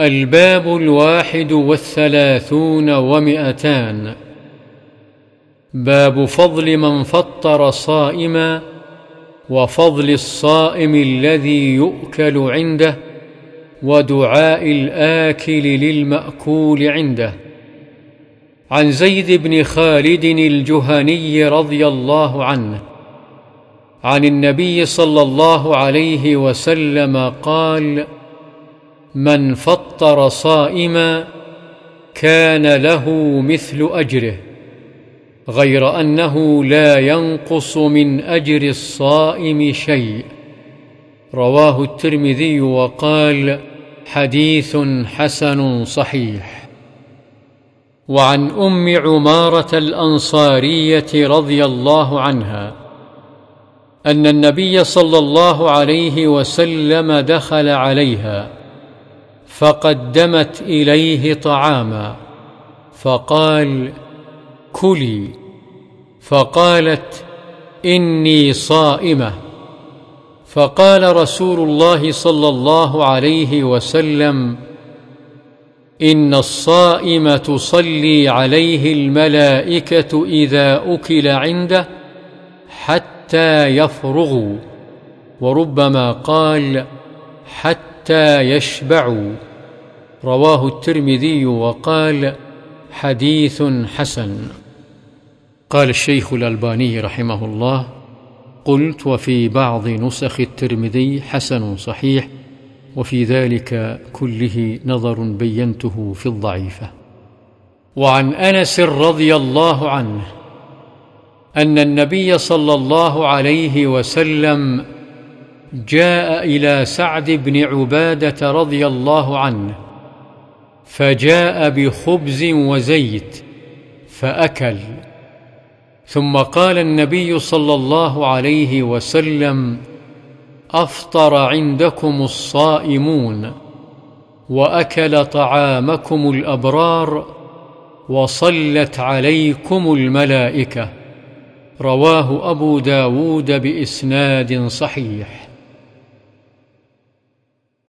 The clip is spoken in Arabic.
الباب الواحد والثلاثون ومئتان. باب فضل من فطر صائما وفضل الصائم الذي يؤكل عنده ودعاء الآكل للمأكول عنده. عن زيد بن خالد الجهني رضي الله عنه عن النبي صلى الله عليه وسلم قال من فطر صائما كان له مثل أجره غير أنه لا ينقص من أجر الصائم شيء. رواه الترمذي وقال حديث حسن صحيح. وعن أم عمارة الأنصارية رضي الله عنها أن النبي صلى الله عليه وسلم دخل عليها فقدمت إليه طعاما فقال كلي فقالت إني صائمة فقال رسول الله صلى الله عليه وسلم إن الصائم تصلي عليه الملائكة إذا أكل عنده حتى يفرغوا وربما قال حتى يشبعوا. رواه الترمذي وقال حديث حسن. قال الشيخ الألباني رحمه الله قلت وفي بعض نسخ الترمذي حسن صحيح وفي ذلك كله نظر بينته في الضعيفة. وعن أنس رضي الله عنه أن النبي صلى الله عليه وسلم جاء إلى سعد بن عبادة رضي الله عنه فجاء بخبز وزيت فأكل. ثم قال النبي صلى الله عليه وسلم أفطر عندكم الصائمون وأكل طعامكم الأبرار وصلت عليكم الملائكة. رواه أبو داود بإسناد صحيح.